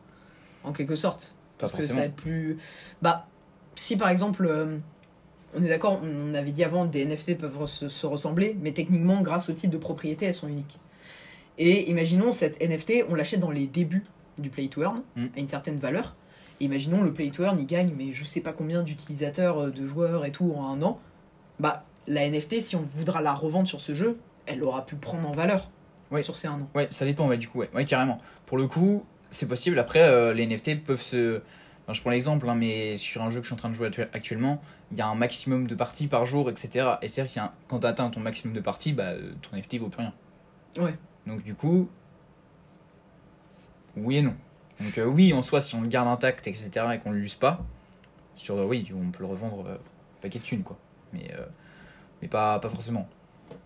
En quelque sorte.
Pas
Parce que ça va être plus. Bah, si par exemple, euh, on est d'accord, on avait dit avant, des NFT peuvent se, se ressembler, mais techniquement, grâce au titre de propriété, elles sont uniques. Et imaginons cette NFT, on l'achète dans les débuts du play to earn,
Mm.
à une certaine valeur. Et imaginons le play to earn, il gagne, mais je sais pas combien d'utilisateurs, euh, de joueurs et tout en un an. Bah, la NFT, si on voudra la revendre sur ce jeu, elle aura pu prendre en valeur
Ouais.
sur ces un an.
Ouais, ça dépend, ouais, du coup, ouais, ouais carrément. Pour le coup, c'est possible. Après, euh, les NFT peuvent se. Enfin, je prends l'exemple, hein, mais sur un jeu que je suis en train de jouer actu- actuellement, il y a un maximum de parties par jour, etc. Et c'est-à-dire qu'il y a un- quand tu atteins ton maximum de parties, bah, euh, ton NFT vaut plus rien.
Ouais.
Donc, du coup, oui et non. Donc, euh, oui, en soi, si on le garde intact, etc., et qu'on ne l'use pas, sur, euh, oui, on peut le revendre paquet de thunes, quoi. Mais, mais pas, pas forcément,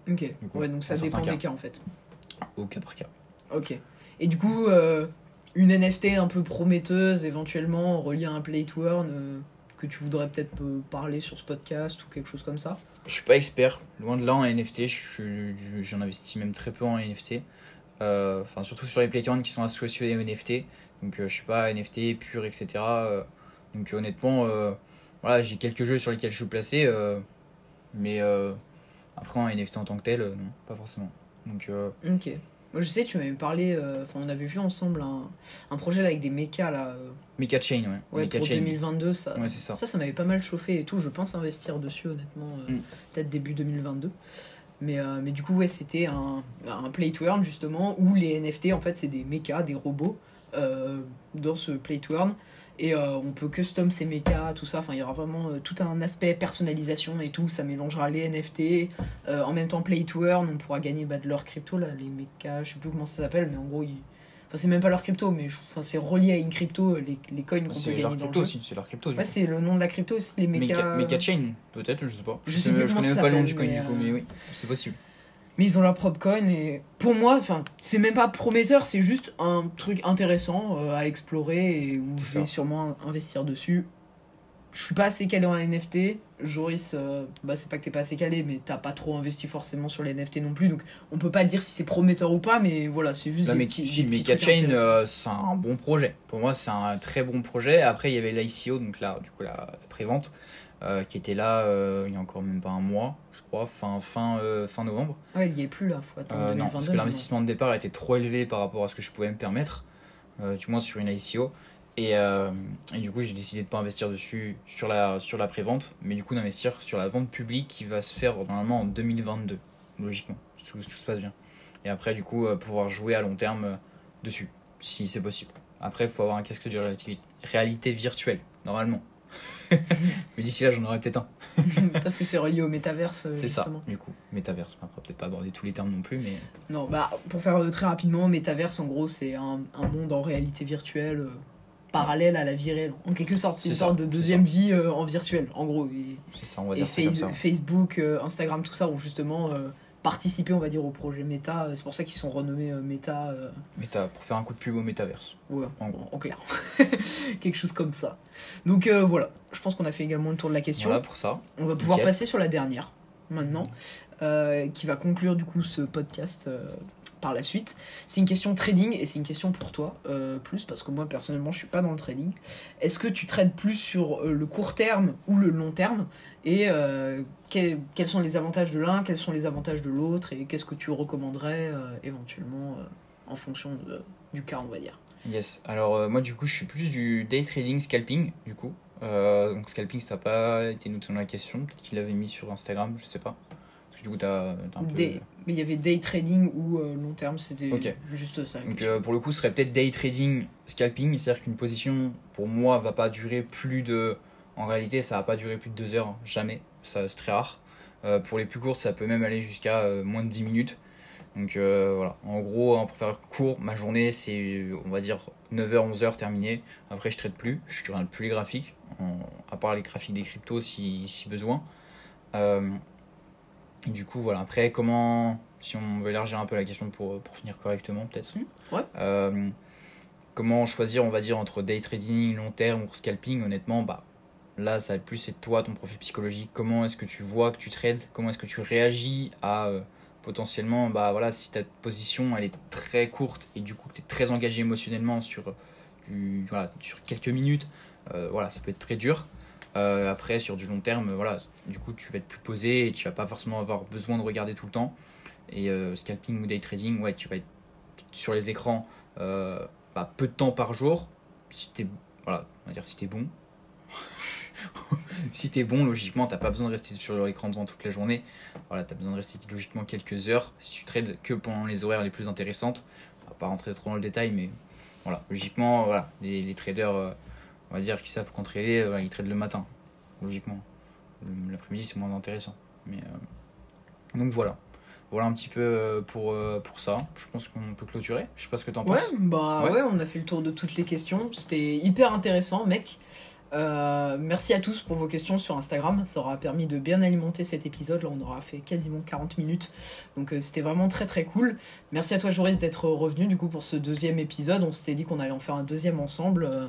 Ok.
Coup,
ouais, donc ça dépend des cas en fait.
au cas par cas.
Ok. Et du coup, euh, une NFT un peu prometteuse, éventuellement reliée à un play to earn, euh, que tu voudrais peut-être euh, parler sur ce podcast ou quelque chose comme ça?
Je suis pas expert, loin de là en NFT, j'en investis même très peu en NFT. Euh, Enfin, surtout sur les playgrounds qui sont associés aux NFT. Donc, je suis pas NFT pur, etc. Donc, honnêtement, voilà, j'ai quelques jeux sur lesquels je suis placé. mais après, en NFT en tant que tel, euh, non, pas forcément. Donc, euh,
Ok. Moi, je sais, tu m'avais parlé, euh, enfin, on avait vu ensemble un, un projet là avec des mechas là. euh,
Mecha Chain, ouais.
Ouais,
Mecha
pour
Chain.
2022, ça,
Ouais, ça.
ça, ça m'avait pas mal chauffé et tout. Je pense investir dessus, honnêtement, euh,
Mm.
peut-être début 2022. Mais, mais du coup, ouais, c'était un, un play to earn, justement, où les NFT, en fait, c'est des mechas, des robots, dans ce play to earn. Et euh, on peut custom ces mechas, tout ça. Enfin, il y aura vraiment euh, tout un aspect personnalisation et tout. Ça mélangera les NFT. Euh, en même temps, play to earn, on pourra gagner bah, de leur crypto, là, les mechas. Je sais plus comment ça s'appelle, mais en gros, ils... Enfin, c'est même pas leur crypto, mais je- enfin, c'est relié à une crypto, les, les coins qu'on peut
C'est
gagner
leur
dans le
crypto
jeu.
aussi, c'est leur crypto. du
Ouais, c'est le nom de la crypto aussi, les méca...
Mecha, Mecha Chain, peut-être, je sais pas.
Je sais
je connais même pas le nom du coin, du coup,
euh,
mais oui, c'est possible.
Mais ils ont leur propre coin et pour moi, enfin, c'est même pas prometteur, c'est juste un truc intéressant euh, à explorer et où je vais sûrement investir dessus. Je suis pas assez calé en NFT. Joris, euh, bah c'est pas que t'es pas assez calé, mais t'as pas trop investi forcément sur les NFT non plus, donc on peut pas dire si c'est prometteur ou pas, mais voilà, c'est juste
Là,
des
mais
petits,
si,
des petits
Mecha
trucs
Chain, euh, c'est un bon projet. Pour moi, c'est un très bon projet. Après, il y avait l'ICO, donc là, du coup, la, la prévente, euh, qui était là euh, il y a encore même pas un mois, je crois, fin, fin, euh, fin novembre.
Ouais, il y est plus là, faut attendre
non,
2022.
parce que l'investissement de départ était trop élevé par rapport à ce que je pouvais me permettre, du moins sur une ICO. Et, et du coup, j'ai décidé de pas investir dessus sur la, sur la prévente, mais du coup d'investir sur la vente publique qui va se faire normalement en 2022, logiquement, si tout, tout se passe bien. Et après, du coup, pouvoir jouer à long terme dessus, si c'est possible. Après, il faut avoir un casque de réalité virtuelle, normalement. Mais d'ici là, j'en aurai peut-être un.
Parce que c'est relié au métaverse. euh,
C'est ça, du coup. Métaverse, on va peut-être pas aborder tous les termes non plus, mais
Non, bah, pour faire euh, très rapidement, métaverse, en gros, c'est un, un monde en réalité virtuelle euh, parallèle à la vie réelle. En quelque sorte, c'est une
ça,
sorte de deuxième vie euh, en virtuel, en gros.
C'est ça, on va
et
dire ça comme
Face-
ça.
Facebook, euh, Instagram, tout ça ont justement euh, participé, on va dire, au projet Meta. C'est pour ça qu'ils sont renommés euh, Meta, euh,
Méta, pour faire un coup de pub au métaverse.
ouais,
En gros.
en clair. Quelque chose comme ça. Donc euh, voilà, je pense qu'on a fait également le tour de la question.
Voilà pour ça.
On va pouvoir
Nickel.
passer sur la dernière, maintenant, euh, qui va conclure du coup ce podcast euh, par la suite. C'est une question trading et c'est une question pour toi, euh, plus, parce que moi personnellement je suis pas dans le trading. Est-ce que tu trades plus sur euh, le court terme ou le long terme? Et euh, que- quels sont les avantages de l'un, quels sont les avantages de l'autre Et qu'est-ce que tu recommanderais éventuellement en fonction du cas, on va dire?
Yes. Alors moi du coup je suis plus du day trading scalping du coup. Donc scalping ça n'a pas été noté dans la question. Peut-être qu'il l'avait mis sur Instagram, je sais pas. Du coup t'as t'as un peu...
Day- Mais il y avait day trading ou euh, long terme, c'était juste ça.
Donc euh, pour le coup ce serait peut-être day trading scalping. C'est-à-dire qu'une position pour moi va pas durer plus de... En réalité ça va pas durer plus de deux heures, hein, jamais. Ça c'est très rare. Euh, pour les plus courtes ça peut même aller jusqu'à moins de 10 minutes. Donc voilà, en gros, hein, pour faire court, ma journée c'est, on va dire, 9h, 11h terminé. Après, je traite plus, je regarde plus les graphiques, en- à part les graphiques des cryptos si, si besoin. Euh, et du coup, voilà, après, comment, si on veut élargir un peu la question pour, pour finir correctement, peut-être.
Mmh, ouais.
Euh, comment choisir, on va dire, entre day trading, long terme ou scalping? Honnêtement, bah, là, ça va être plus c'est toi, ton profil psychologique. Comment est-ce que tu vois que tu trades? Comment est-ce que tu réagis à. euh, potentiellement, bah voilà, si ta position elle est très courte et du coup tu es très engagé émotionnellement sur, du, voilà, sur quelques minutes, euh, voilà, ça peut être très dur. Euh, après, sur du long terme, voilà, du coup tu vas être plus posé et tu vas pas forcément avoir besoin de regarder tout le temps. Et euh, scalping ou day trading, ouais, tu vas être sur les écrans euh, bah, peu de temps par jour. Si t'es, voilà, on va dire si t'es bon. si t'es bon, logiquement, t'as pas besoin de rester sur l'écran devant toute la journée. Voilà, t'as besoin de rester logiquement quelques heures. Si tu trades que pendant les horaires les plus intéressantes, on va pas rentrer trop dans le détail, mais voilà, logiquement, voilà, les, traders, euh, on va dire, qui savent trader, euh, ils tradent le matin, logiquement. L'après-midi, c'est moins intéressant. Mais, euh, donc voilà. Voilà un petit peu euh, pour, euh, pour ça. Je pense qu'on peut clôturer. Je sais pas ce que t'en
Ouais,
penses.
bah
Ouais.
ouais. on a fait le tour de toutes les questions. C'était hyper intéressant, mec. Euh, merci à tous pour vos questions sur Instagram. Ça aura permis de bien alimenter cet épisode. Là, on aura fait quasiment 40 minutes. Donc, euh, c'était vraiment très très cool. Merci à toi, Joris, d'être revenu du coup pour ce deuxième épisode. On s'était dit qu'on allait en faire un deuxième ensemble. Euh,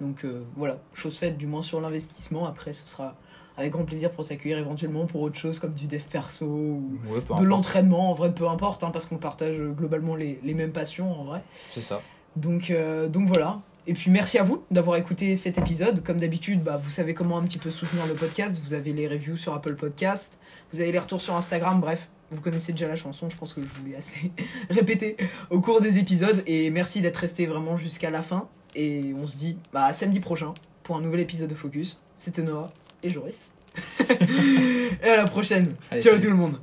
donc, euh, voilà, chose faite du moins sur l'investissement. Après, ce sera avec grand plaisir pour t'accueillir éventuellement pour autre chose comme du dev perso ou
Ouais,
de l'entraînement. En vrai, peu importe, hein, parce qu'on partage euh, globalement les, les mêmes passions en vrai.
C'est ça.
Donc, euh, donc voilà. Et puis merci à vous d'avoir écouté cet épisode. Comme d'habitude, bah, vous savez comment un petit peu soutenir le podcast. Vous avez les reviews sur Apple Podcast, vous avez les retours sur Instagram. Bref, vous connaissez déjà la chanson. Je pense que je vous l'ai assez répété au cours des épisodes. Et merci d'être resté vraiment jusqu'à la fin. Et on se dit bah, à samedi prochain pour un nouvel épisode de Focus. C'était Noah et Joris. et à la prochaine.
Allez,
Ciao
salut.
tout le monde.